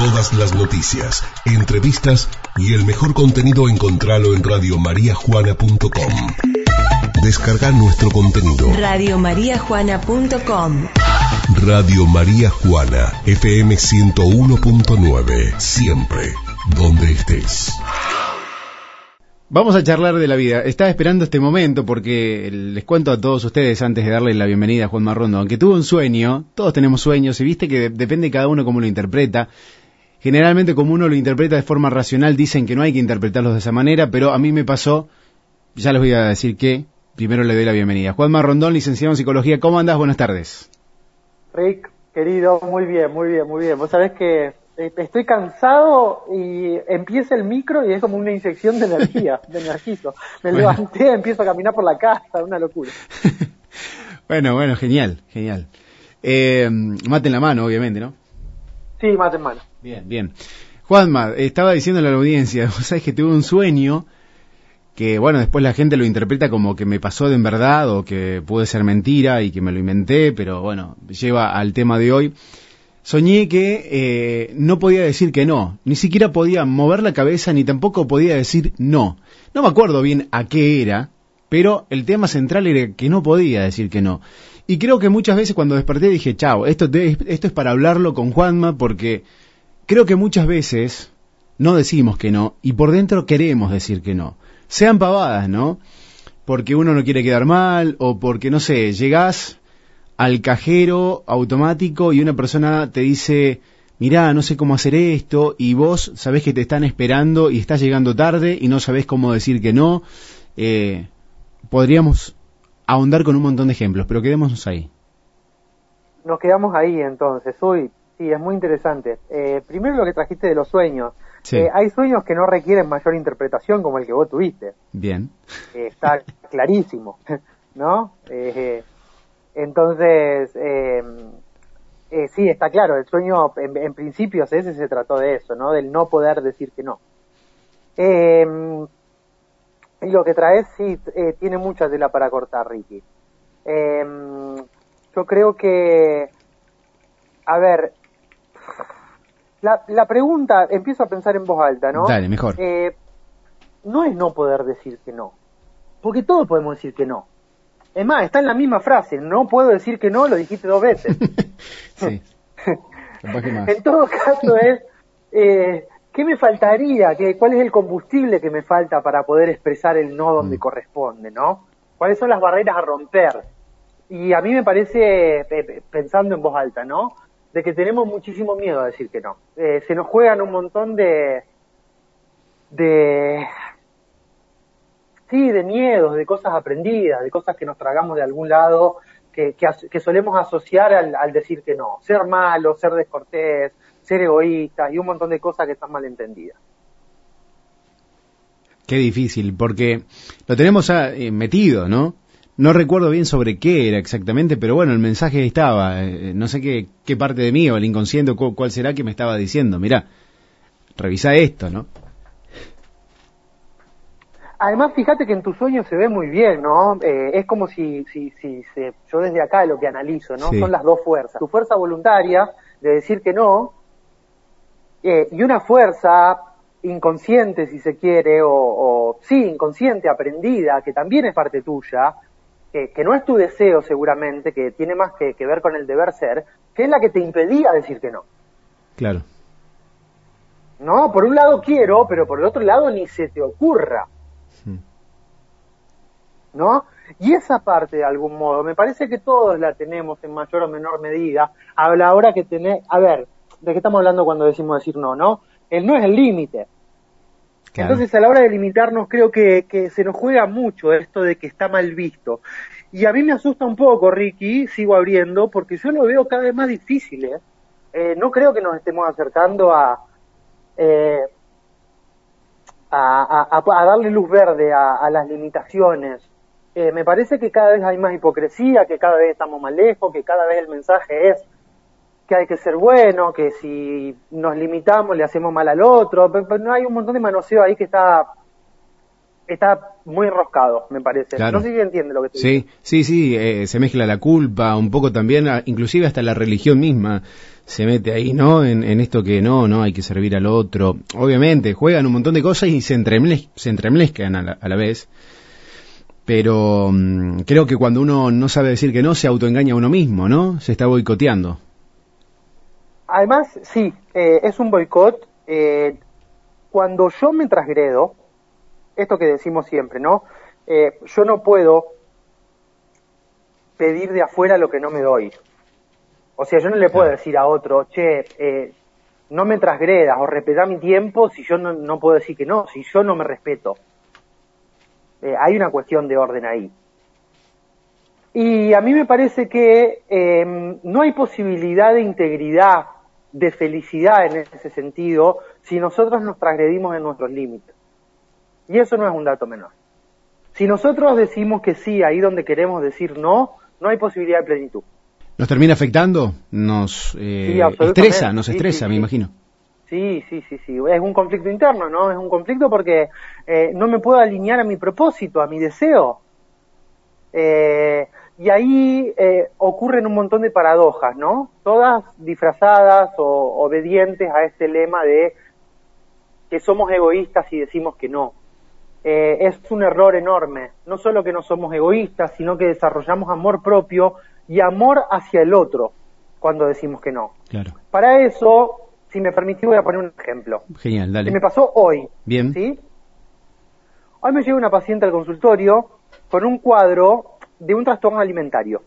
Todas las noticias, entrevistas y el mejor contenido encontralo en radiomariajuana.com. Descarga nuestro contenido. Radiomariajuana.com Radio María Juana, FM 101.9. Siempre, donde estés. Vamos a charlar de la vida. Estaba esperando este momento porque les cuento a todos ustedes antes de darle la bienvenida a Juan Marrondo, aunque tuvo un sueño, todos tenemos sueños y viste que de- depende cada uno cómo lo interpreta. Generalmente como uno lo interpreta de forma racional dicen que no hay que interpretarlos de esa manera, pero a mí me pasó, ya les voy a decir que, primero le doy la bienvenida. Juan Marrondón, licenciado en Psicología, ¿cómo andás? Buenas tardes. Rick, querido, muy bien, muy bien, muy bien. Vos sabés que eh, estoy cansado y empieza el micro y es como una inyección de energía, de energizo. Me Bueno. levanté, empiezo a caminar por la casa, una locura. Bueno, bueno, genial, genial. Eh, mate en la mano, obviamente, ¿no? Sí, mate en mano. Bien, bien. Juanma, estaba diciéndole a la audiencia, vos sabés que tuve un sueño que, bueno, después la gente lo interpreta como que me pasó de en verdad o que puede ser mentira y que me lo inventé, pero bueno, lleva al tema de hoy. Soñé que eh, no podía decir que no, ni siquiera podía mover la cabeza ni tampoco podía decir no. No me acuerdo bien a qué era, pero el tema central era que no podía decir que no. Y creo que muchas veces cuando desperté dije, chao, esto, te- esto es para hablarlo con Juanma porque creo que muchas veces no decimos que no y por dentro queremos decir que no. Sean pavadas, ¿no? Porque uno no quiere quedar mal o porque, no sé, llegás al cajero automático y una persona te dice, mirá, no sé cómo hacer esto y vos sabés que te están esperando y estás llegando tarde y no sabés cómo decir que no. Eh, podríamos ahondar con un montón de ejemplos, pero quedémonos ahí. Nos quedamos ahí entonces. Uy, sí, es muy interesante. Eh, primero lo que trajiste de los sueños. Sí. Eh, hay sueños que no requieren mayor interpretación como el que vos tuviste. Bien. Eh, está clarísimo, ¿no? Eh, entonces, sí, está claro, el sueño en, en principios ese se trató de eso, ¿no? Del no poder decir que no. Eh, y lo que traes sí eh, tiene mucha tela para cortar, Ricky. Eh, yo creo que, a ver, la, la pregunta, empiezo a pensar en voz alta, ¿no? Dale, mejor. Eh, no es no poder decir que no, porque todos podemos decir que no. Es más, está en la misma frase, no puedo decir que no, lo dijiste dos veces. sí. En todo caso es, eh, ¿qué me faltaría? ¿Qué, ¿Cuál es el combustible que me falta para poder expresar el no donde Mm. corresponde, no? ¿Cuáles son las barreras a romper? Y a mí me parece, eh, pensando en voz alta, ¿no? De que tenemos muchísimo miedo a decir que no. Eh, se nos juegan un montón de, de, sí, de miedos, de cosas aprendidas, de cosas que nos tragamos de algún lado, que, que, solemos asociar al, al decir que no. Ser malo, ser descortés, ser egoísta y un montón de cosas que están mal entendidas. Qué difícil, porque lo tenemos eh, metido, ¿no? No recuerdo bien sobre qué era exactamente, pero bueno, el mensaje estaba. eh, no sé qué, qué parte de mí o el inconsciente, cu- cuál será que me estaba diciendo. Mirá, revisa esto, ¿no? Además, fíjate que en tu sueño se ve muy bien, ¿no? Eh, es como si, si, si se, yo desde acá lo que analizo, ¿no? Sí. Son las dos fuerzas. Tu fuerza voluntaria de decir que no eh, y una fuerza inconsciente, si se quiere, o, o sí, inconsciente, aprendida, que también es parte tuya, que, que no es tu deseo seguramente, que tiene más que, que ver con el deber ser, que es la que te impedía decir que no. Claro. No, por un lado quiero, pero por el otro lado ni se te ocurra. Mm. ¿no? Y esa parte, de algún modo, me parece que todos la tenemos en mayor o menor medida, a la hora que tenés, a ver, ¿de qué estamos hablando cuando decimos decir no, no? El no es el límite. Claro. Entonces, a la hora de limitarnos, creo que, que se nos juega mucho esto de que está mal visto. Y a mí me asusta un poco, Ricky, sigo abriendo, porque yo lo veo cada vez más difícil, ¿eh? Eh, no creo que nos estemos acercando a, eh, a, a- a- a darle luz verde a, a las limitaciones. Eh, me parece que cada vez hay más hipocresía, que cada vez estamos más lejos, que cada vez el mensaje es que hay que ser bueno, que si nos limitamos le hacemos mal al otro, pero, pero no hay un montón de manoseo ahí que está está muy enroscado, me parece. No sé si entiende lo que estoy Sí, sí, sí, eh, se mezcla la culpa, un poco también, inclusive hasta la religión misma se mete ahí, ¿no? En, esto que no, no, hay que servir al otro. Obviamente, juegan un montón de cosas y se, se entremezclan a la, vez. Pero mm, creo que cuando uno no sabe decir que no, se autoengaña a uno mismo, ¿no? Se está boicoteando. Además, sí, eh, es un boicot. Eh, cuando yo me transgredo, esto que decimos siempre, ¿no? Eh, yo no puedo pedir de afuera lo que no me doy. O sea, yo no le puedo decir a otro, che, eh, no me transgredas o respetá mi tiempo si yo no, puedo decir que no, si yo no me respeto. Hay una cuestión de orden ahí. Y a mí me parece que em, no hay posibilidad de integridad, de felicidad en ese sentido, si nosotros nos transgredimos en nuestros límites. Y eso no es un dato menor. Si nosotros decimos que sí ahí donde queremos decir no, no hay posibilidad de plenitud. ¿Nos termina afectando? ¿Nos eh, estresa? ¿Nos estresa, me imagino? Sí, sí, sí, sí. Es un conflicto interno, ¿no? Es un conflicto porque eh, no me puedo alinear a mi propósito, a mi deseo. Eh, y ahí ocurren un montón de paradojas, ¿no? Todas disfrazadas o obedientes a este lema de que somos egoístas y decimos que no. Eh, es un error enorme. No solo que no somos egoístas, sino que desarrollamos amor propio y amor hacia el otro cuando decimos que no. Claro. Para eso, si me permitís, voy a poner un ejemplo. Genial, dale. Que me pasó hoy. Bien. ¿Sí? Hoy me llega una paciente al consultorio con un cuadro de un trastorno alimentario.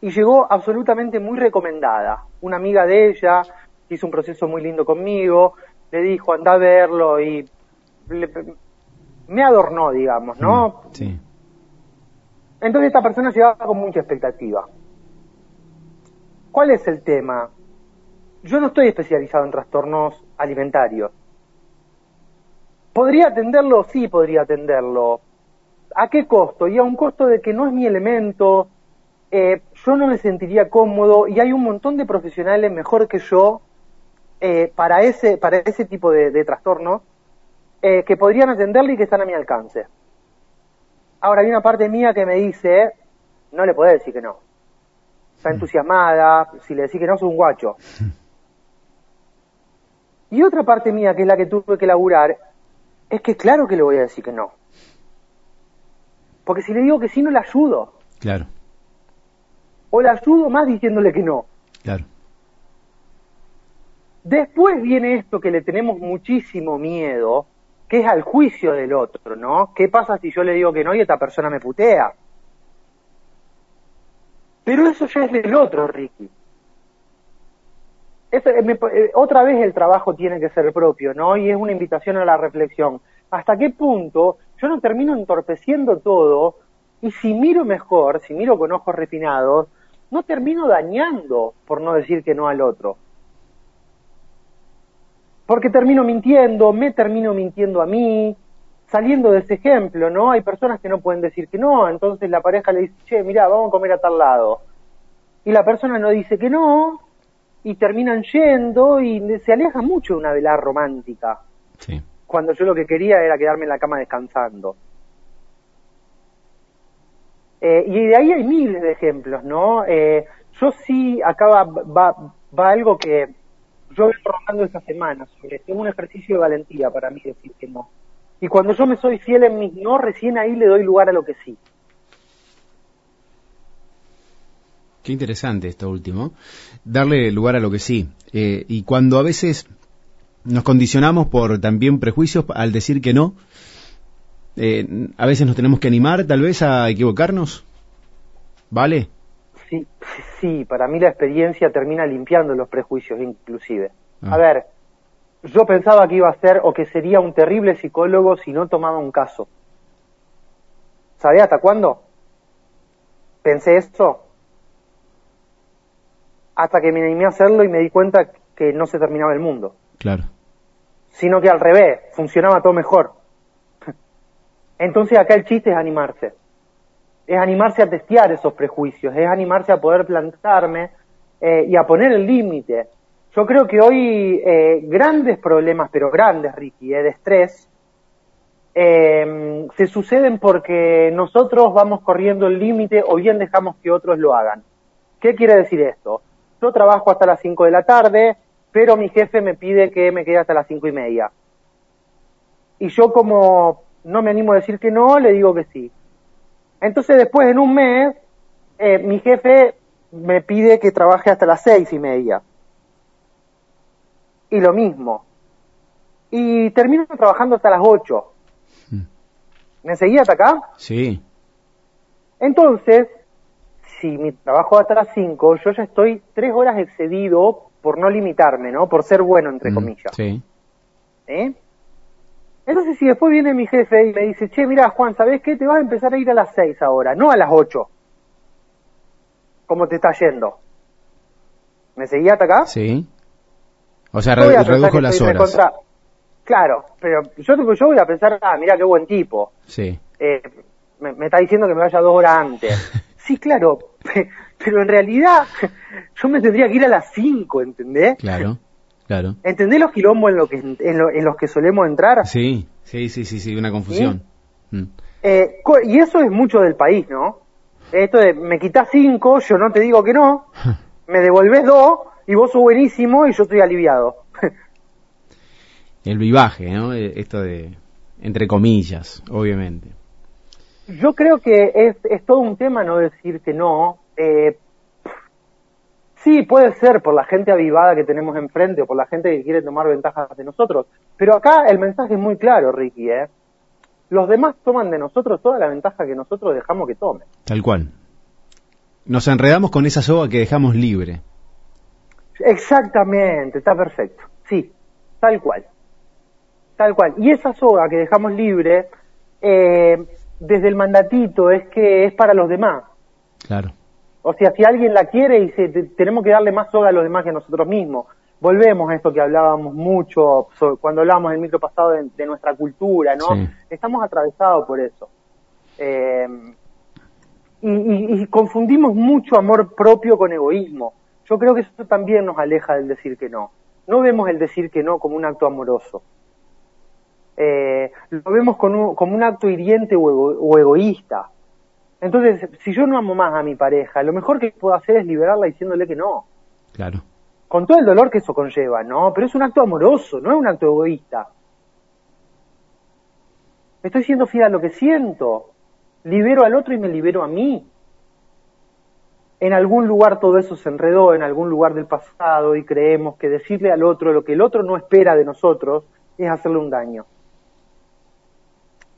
Y llegó absolutamente muy recomendada. Una amiga de ella hizo un proceso muy lindo conmigo, le dijo anda a verlo y me adornó, digamos, ¿no? Mm, sí. Entonces esta persona llegaba con mucha expectativa. ¿Cuál es el tema? Yo no estoy especializado en trastornos alimentarios. ¿Podría atenderlo? Sí, podría atenderlo. ¿A qué costo? Y a un costo de que no es mi elemento, eh, yo no me sentiría cómodo y hay un montón de profesionales mejor que yo eh, para, ese, para ese tipo de, de trastornos eh, que podrían atenderle y que están a mi alcance. Ahora hay una parte mía que me dice, no le puedo decir que no. Está mm. entusiasmada, si le decís que no, es un guacho. Y otra parte mía, que es la que tuve que laburar, es que claro que le voy a decir que no. Porque si le digo que sí, no le ayudo. Claro. O le ayudo más diciéndole que no. Claro. Después viene esto que le tenemos muchísimo miedo, que es al juicio del otro, ¿no? ¿Qué pasa si yo le digo que no y esta persona me putea? Pero eso ya es del otro, Ricky. Eh, eh, otra vez el trabajo tiene que ser propio, ¿no? Y es una invitación a la reflexión. ¿Hasta qué punto yo no termino entorpeciendo todo y si miro mejor, si miro con ojos refinados, no termino dañando por no decir que no al otro? porque termino mintiendo, me termino mintiendo a mí, saliendo de ese ejemplo, ¿no? Hay personas que no pueden decir que no, entonces la pareja le dice, che, mira, vamos a comer a tal lado. Y la persona no dice que no, y terminan yendo y se aleja mucho de una velada romántica. Sí. Cuando yo lo que quería era quedarme en la cama descansando. Eh, y de ahí hay miles de ejemplos, ¿no? Eh, yo sí, acá va, va algo que yo vengo trabajando esta semana sobre es un ejercicio de valentía para mí decir que no. Y cuando yo me soy fiel en mis no, recién ahí le doy lugar a lo que sí. Qué interesante esto último, darle lugar a lo que sí. Eh, y cuando a veces nos condicionamos por también prejuicios al decir que no, eh, a veces nos tenemos que animar tal vez a equivocarnos. ¿Vale? Sí, sí, para mí la experiencia termina limpiando los prejuicios inclusive. Ah. A ver, yo pensaba que iba a ser o que sería un terrible psicólogo si no tomaba un caso. ¿Sabés hasta cuándo? Pensé esto. Hasta que me animé a hacerlo y me di cuenta que no se terminaba el mundo. Sino que al revés, funcionaba todo mejor. Entonces acá el chiste es animarse es animarse a testear esos prejuicios, es animarse a poder plantarme eh, y a poner el límite. Yo creo que hoy eh, grandes problemas, pero grandes, Ricky, eh, de estrés, eh, se suceden porque nosotros vamos corriendo el límite o bien dejamos que otros lo hagan. ¿Qué quiere decir esto? Yo trabajo hasta las 5 de la tarde, pero mi jefe me pide que me quede hasta las cinco y media. Y yo como no me animo a decir que no, le digo que sí. Entonces después en un mes, eh, mi jefe me pide que trabaje hasta las seis y media. Y lo mismo. Y termino trabajando hasta las ocho. ¿Me seguía hasta acá? Sí. Entonces, si mi trabajo hasta las 5, yo ya estoy tres horas excedido por no limitarme, ¿no? Por ser bueno, entre Mm, comillas. Sí. ¿Eh? Entonces, si después viene mi jefe y me dice, che, mira, Juan, ¿sabés qué? Te vas a empezar a ir a las 6 ahora, no a las 8. ¿Cómo te está yendo? ¿Me seguía hasta acá? Sí. O sea, re- redujo las horas. recontra- Claro, pero yo, yo voy a pensar, ah, mira qué buen tipo. Sí. eh, me, me está diciendo que me vaya dos horas antes. Sí, claro, pe- pero en realidad yo me tendría que ir a las 5, ¿entendés? Claro. Claro. ¿Entendés los quilombos en, lo que, en, lo- en los que solemos entrar? Sí, sí, sí, sí, sí, una confusión. Mm. Eh, y eso es mucho del país, ¿no? Esto de me quitas 5, yo no te digo que no, me devolvés dos y vos sos buenísimo y yo estoy aliviado. El vivaje, ¿no? Eh, Esto de, entre comillas, obviamente. Yo creo que es, es todo un tema no decir que no. Eh, sí, puede ser por la gente avivada que tenemos enfrente o por la gente que quiere tomar ventajas de nosotros. Pero acá el mensaje es muy claro, Ricky. ¿eh? Los demás toman de nosotros toda la ventaja que nosotros dejamos que tomen. Tal cual. Nos enredamos con esa soga que dejamos libre. Exactamente, está perfecto. Sí, tal cual. Tal cual. Y esa soga que dejamos libre, eh, desde el mandatito, es que es para los demás. Claro. O sea, si alguien la quiere y se, te- tenemos que darle más soga a los demás que a nosotros mismos. Volvemos a esto que hablábamos mucho cuando hablábamos el micro pasado de, de nuestra cultura, ¿no? Sí. Estamos atravesados por eso. Eh, y, y- y confundimos mucho amor propio con egoísmo. Yo creo que eso también nos aleja del decir que no. No vemos el decir que no como un acto amoroso. Eh, lo vemos con un- como un acto hiriente o, ego- o egoísta. Entonces, si yo no amo más a mi pareja, lo mejor que puedo hacer es liberarla diciéndole que no. Claro. Con todo el dolor que eso conlleva, ¿no? Pero es un acto amoroso, no es un acto egoísta. Estoy siendo fiel a lo que siento. Libero al otro y me libero a mí. En algún lugar todo eso se enredó, en algún lugar del pasado, y creemos que decirle al otro lo que el otro no espera de nosotros es hacerle un daño.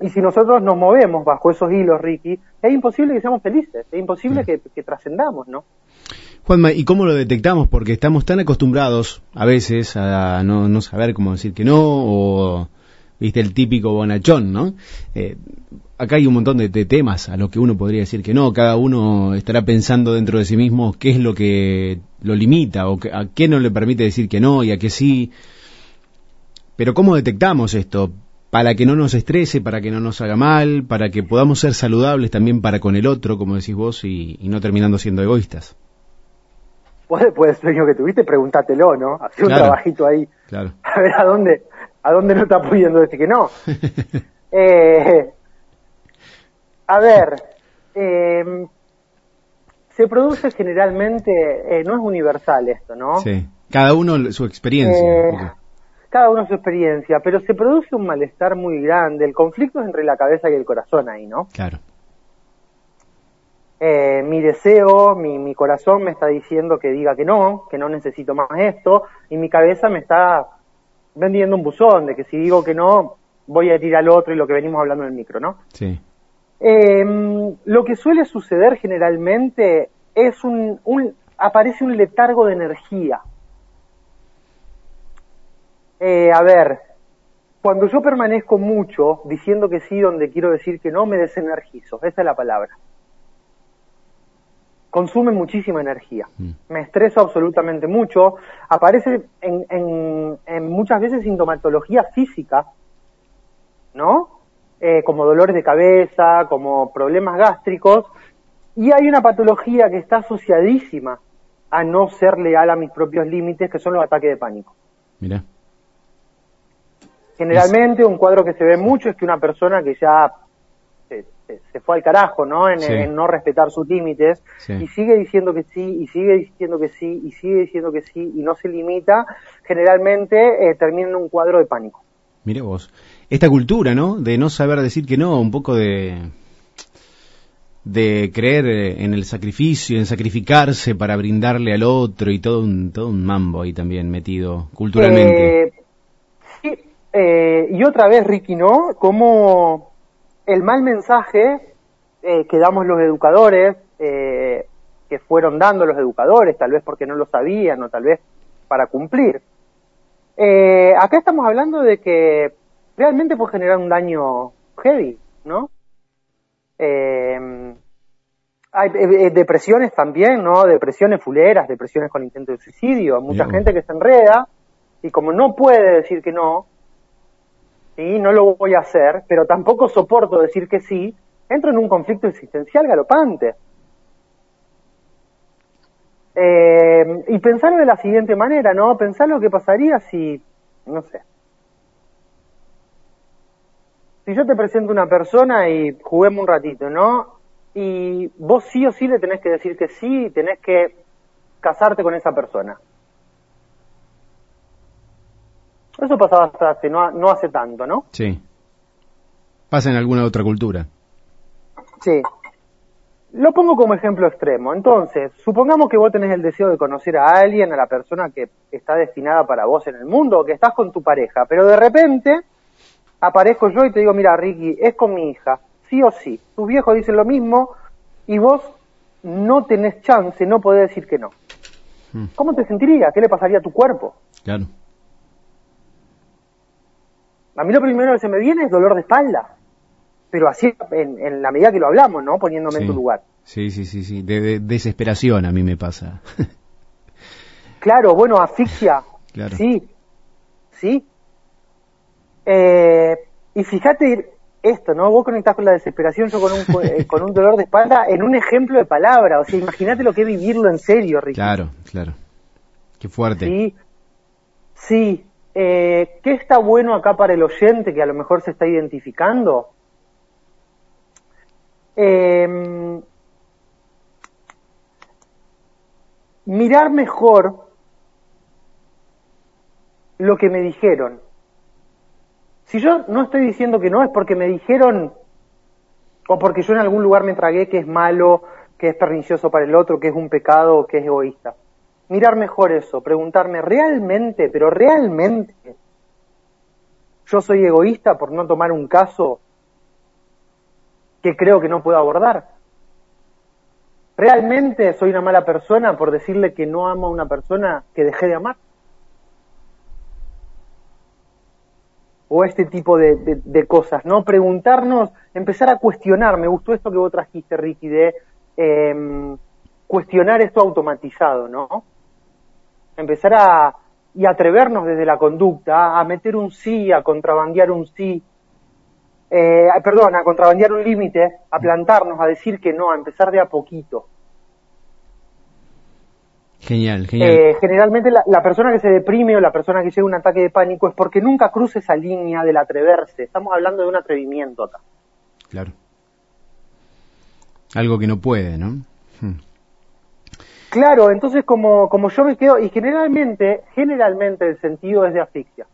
Y si nosotros nos movemos bajo esos hilos, Ricky, es imposible que seamos felices, es imposible que, que trascendamos, ¿no? Juanma, ¿y cómo lo detectamos? Porque estamos tan acostumbrados a veces a no, no saber cómo decir que no, o, viste, el típico bonachón, ¿no? Eh, acá hay un montón de, de temas a los que uno podría decir que no, cada uno estará pensando dentro de sí mismo qué es lo que lo limita, o que- a qué no le permite decir que no y a qué sí. Pero ¿cómo detectamos esto? Para que no nos estrese, para que no nos haga mal, para que podamos ser saludables también para con el otro, como decís vos, y, y no terminando siendo egoístas. Vos después del sueño que tuviste, pregúntatelo, ¿no? Hacé un Claro. trabajito ahí, Claro. a ver a dónde, a dónde no está pudiendo decir que no. Eh, a ver, eh, se produce generalmente, eh, no es universal esto, ¿no? Sí. Cada uno su experiencia. Cada uno su experiencia, pero se produce un malestar muy grande. El conflicto es entre la cabeza y el corazón ahí, ¿no? Claro. Eh, mi deseo, mi, mi corazón me está diciendo que diga que no, que no necesito más esto, y mi cabeza me está vendiendo un buzón de que si digo que no, voy a herir al otro y lo que venimos hablando en el micro, ¿no? Sí. Eh, lo que suele suceder generalmente es un, un aparece un letargo de energía. Eh, a ver, cuando yo permanezco mucho diciendo que sí donde quiero decir que no, me desenergizo, esa es la palabra. Consume muchísima energía. Mm. Me estreso absolutamente mucho. Aparece en, en- en muchas veces sintomatología física, ¿no? Eh, como dolores de cabeza, como problemas gástricos, y hay una patología que está asociadísima a no ser leal a mis propios límites, que son los ataques de pánico. Mira. Generalmente un cuadro que se ve mucho es que una persona que ya se, fue al carajo, ¿no? En, no respetar sus límites y sigue diciendo que sí, y sigue diciendo que sí, y sigue diciendo que sí, y no se limita, generalmente eh, termina en un cuadro de pánico. Mire vos, esta cultura, ¿no? De no saber decir que no, un poco de de creer eh, en el sacrificio, en sacrificarse para brindarle al otro y todo un, todo un mambo ahí también metido culturalmente. Eh, eh, y otra vez, Ricky, ¿no? Como el mal mensaje que damos los educadores, que fueron dando los educadores, tal vez porque no lo sabían o tal vez para cumplir. acá estamos hablando de que realmente puede generar un daño heavy, ¿no? Eh, hay eh, eh, depresiones también, ¿no? Depresiones fuleras, depresiones con intento de suicidio. Mucha gente que se enreda y como no puede decir que no, y no lo voy a hacer, pero tampoco soporto decir que sí, entro en un conflicto existencial galopante. Eh, y pensarlo de la siguiente manera, ¿no? Pensar lo que pasaría si, no sé, si yo te presento una persona y juguemos un ratito, ¿no? Y vos sí o sí le tenés que decir que sí tenés que casarte con esa persona. Eso pasaba hasta hace, no, no hace tanto, ¿no? Sí. Pasa en alguna otra cultura. Sí. Lo pongo como ejemplo extremo. Entonces, supongamos que vos tenés el deseo de conocer a alguien, a la persona que está destinada para vos en el mundo, o que estás con tu pareja, pero de repente aparezco yo y te digo, mira, Ricky, es con mi hija, sí o sí. Tus viejos dicen lo mismo y vos no tenés chance, no podés decir que no. Hmm. ¿Cómo te sentirías? ¿Qué le pasaría a tu cuerpo? Claro. A mí lo primero que se me viene es dolor de espalda. Pero así en, la medida que lo hablamos, ¿no? Poniéndome en tu lugar. Sí, sí, sí, sí. De, desesperación a mí me pasa. claro, bueno, asfixia. Claro. Sí, sí. Eh, y fíjate esto, ¿no? Vos conectás con la desesperación, yo con un, eh, con un dolor de espalda, en un ejemplo de palabra. O sea, imagínate lo que es vivirlo en serio, Ricky. Claro, claro. Qué fuerte. Sí, sí. Eh, ¿Qué está bueno acá para el oyente que a lo mejor se está identificando? Em, mirar mejor lo que me dijeron si yo no estoy diciendo que no, es porque me dijeron, o porque yo en algún lugar me tragué que es malo, que es pernicioso para el otro, que es un pecado que es egoísta. Mirar mejor eso, preguntarme, ¿realmente, pero realmente, yo soy egoísta por no tomar un caso que creo que no puedo abordar? ¿Realmente soy una mala persona por decirle que no amo a una persona que dejé de amar? o este tipo de, cosas, ¿no? Preguntarnos, empezar a cuestionar, me gustó esto que vos trajiste, Ricky, de em, cuestionar esto automatizado, ¿no? Empezar a, y atrevernos desde la conducta a meter un sí, a contrabandear un sí, eh, perdón, a contrabandear un límite, a plantarnos, a decir que no, a empezar de a poquito. Genial, genial. Eh, generalmente la, persona que se deprime o la persona que llega a un ataque de pánico es porque nunca cruza esa línea del atreverse. Estamos hablando de un atrevimiento acá. Claro. Algo que no puede, ¿no? Hmm. Claro, entonces como, como yo me quedo, y generalmente, generalmente el sentido es de asfixia.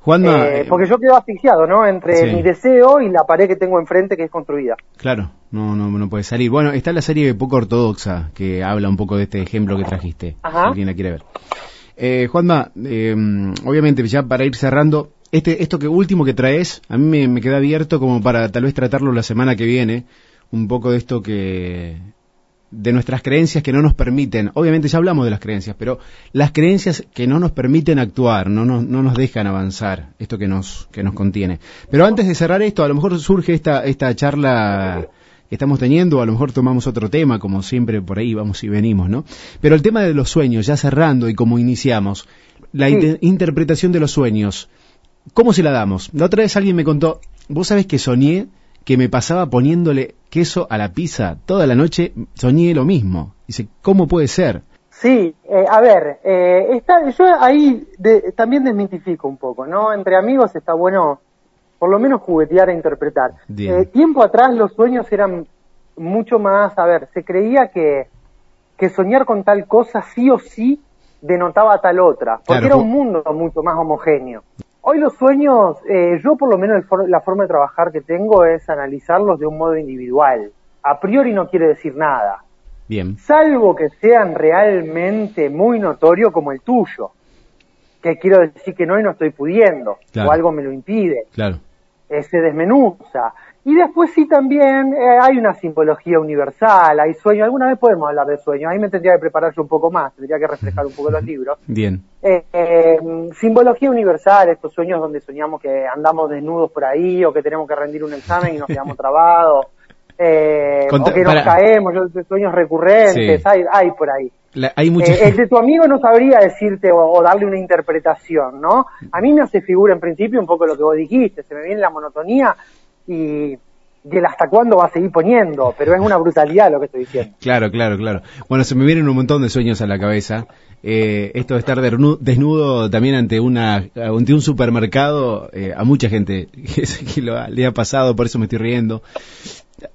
Juanma, eh, porque yo quedo asfixiado, ¿no? Entre mi deseo y la pared que tengo enfrente que es construida. Claro, no, no, no puede salir. Bueno, está la serie poco ortodoxa que habla un poco de este ejemplo que trajiste. Ajá. Si alguien la quiere ver. Eh, Juanma, eh, obviamente ya para ir cerrando, este, esto que último que traes, a mí me, me queda abierto como para tal vez tratarlo la semana que viene, un poco de esto que de nuestras creencias que no nos permiten, obviamente ya hablamos de las creencias, pero las creencias que no nos permiten actuar, no nos, no nos dejan avanzar, esto que nos, que nos contiene. Pero antes de cerrar esto, a lo mejor surge esta, esta charla que estamos teniendo, a lo mejor tomamos otro tema, como siempre por ahí vamos y venimos, ¿no? Pero el tema de los sueños, ya cerrando y como iniciamos, la interpretación de los sueños, ¿cómo se la damos? La otra vez alguien me contó, vos sabés que soñé que me pasaba poniéndole queso a la pizza toda la noche, soñé lo mismo. Dice, ¿cómo puede ser? Sí, eh, a ver, eh, está, yo ahí también desmitifico un poco, ¿no? Entre amigos está bueno por lo menos juguetear e interpretar. Eh, tiempo atrás los sueños eran mucho más, a ver, se creía que, que soñar con tal cosa sí o sí denotaba tal otra, porque era un mundo mucho más homogéneo. Hoy los sueños, eh, yo por lo menos la forma de trabajar que tengo es analizarlos de un modo individual. A priori no quiere decir nada. Bien. Salvo que sean realmente muy notorio como el tuyo. Que quiero decir que no y no estoy pudiendo. O algo me lo impide. Claro. Eh, se desmenuza. Y después sí también eh, hay una simbología universal, hay sueños, alguna vez podemos hablar de sueños, ahí me tendría que prepararse un poco más, tendría que refrescar un poco los libros. Bien. Eh, simbología universal, estos sueños donde soñamos que andamos desnudos por ahí o que tenemos que rendir un examen y nos quedamos trabados, o que nos caemos, sueños recurrentes, hay, hay por ahí. Hay el de tu amigo no sabría decirte o, darle una interpretación, ¿no? A mí me hace figura en principio un poco lo que vos dijiste, se me viene la monotonía y, y el hasta cuándo va a seguir poniendo, pero es una brutalidad lo que estoy diciendo. Claro, claro, claro. Bueno, se me vienen un montón de sueños a la cabeza. Eh, esto de estar desnudo también ante una ante un supermercado, eh, a mucha gente que, lo, le ha pasado, por eso me estoy riendo.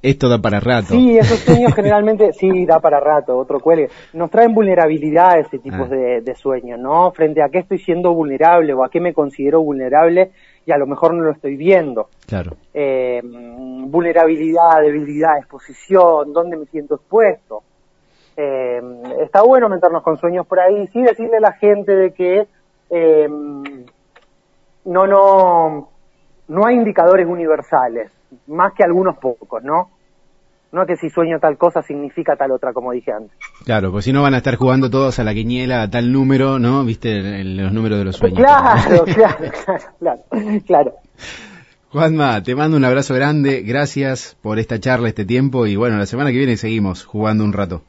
Esto da para rato. Sí, esos sueños generalmente, sí, da para rato, otro cuelgue. Nos traen vulnerabilidad ese tipo ah. de, de sueños, ¿no? Frente a qué estoy siendo vulnerable o a qué me considero vulnerable y a lo mejor no lo estoy viendo. Claro. Eh, vulnerabilidad, debilidad, exposición, dónde me siento expuesto. Eh, está bueno meternos con sueños por ahí, sí decirle a la gente de que eh, no, no, no hay indicadores universales, más que algunos pocos, ¿no? No que si sueño tal cosa significa tal otra, como dije antes. Claro, pues si no van a estar jugando todos a la quiniela a tal número, ¿no? ¿Viste? los números de los sueños. Claro, claro, claro, claro. Juanma, te mando un abrazo grande, gracias por esta charla, este tiempo, y bueno, la semana que viene seguimos jugando un rato.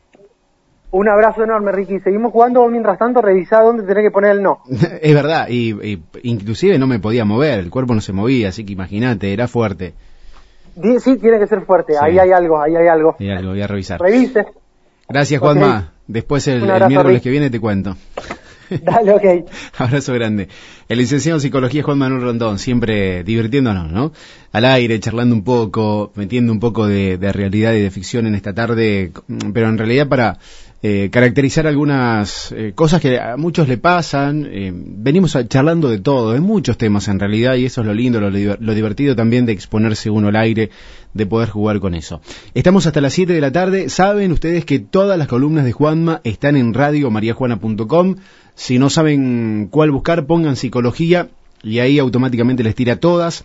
Un abrazo enorme, Ricky. Seguimos jugando, mientras tanto revisá dónde tenés que poner el no. es verdad, y, inclusive no me podía mover, el cuerpo no se movía, así que imagínate, era fuerte. Sí, tiene que ser fuerte. Ahí hay algo, ahí hay algo. Hay algo, voy a revisar. Revise. Gracias, Juanma. Después el, miércoles que viene te cuento. Dale, ok. Abrazo grande. El licenciado en psicología Juan Manuel Rondón, siempre divirtiéndonos, ¿no? Al aire, charlando un poco, metiendo un poco de realidad y de ficción en esta tarde, pero en realidad para eh, caracterizar algunas eh, cosas que a muchos le pasan. Eh, venimos charlando de todo, de muchos temas en realidad, y eso es lo lindo, lo, divertido también de exponerse uno al aire, de poder jugar con eso. Estamos hasta las 7 de la tarde. Saben ustedes que todas las columnas de Juanma están en radiomariajuana.com. Si no saben cuál buscar, pongan psicología y ahí automáticamente les tira todas.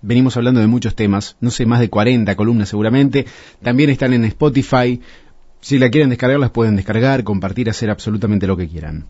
Venimos hablando de muchos temas, no sé, más de 40 columnas seguramente. También están en Spotify, si la quieren descargar, las pueden descargar, compartir, hacer absolutamente lo que quieran.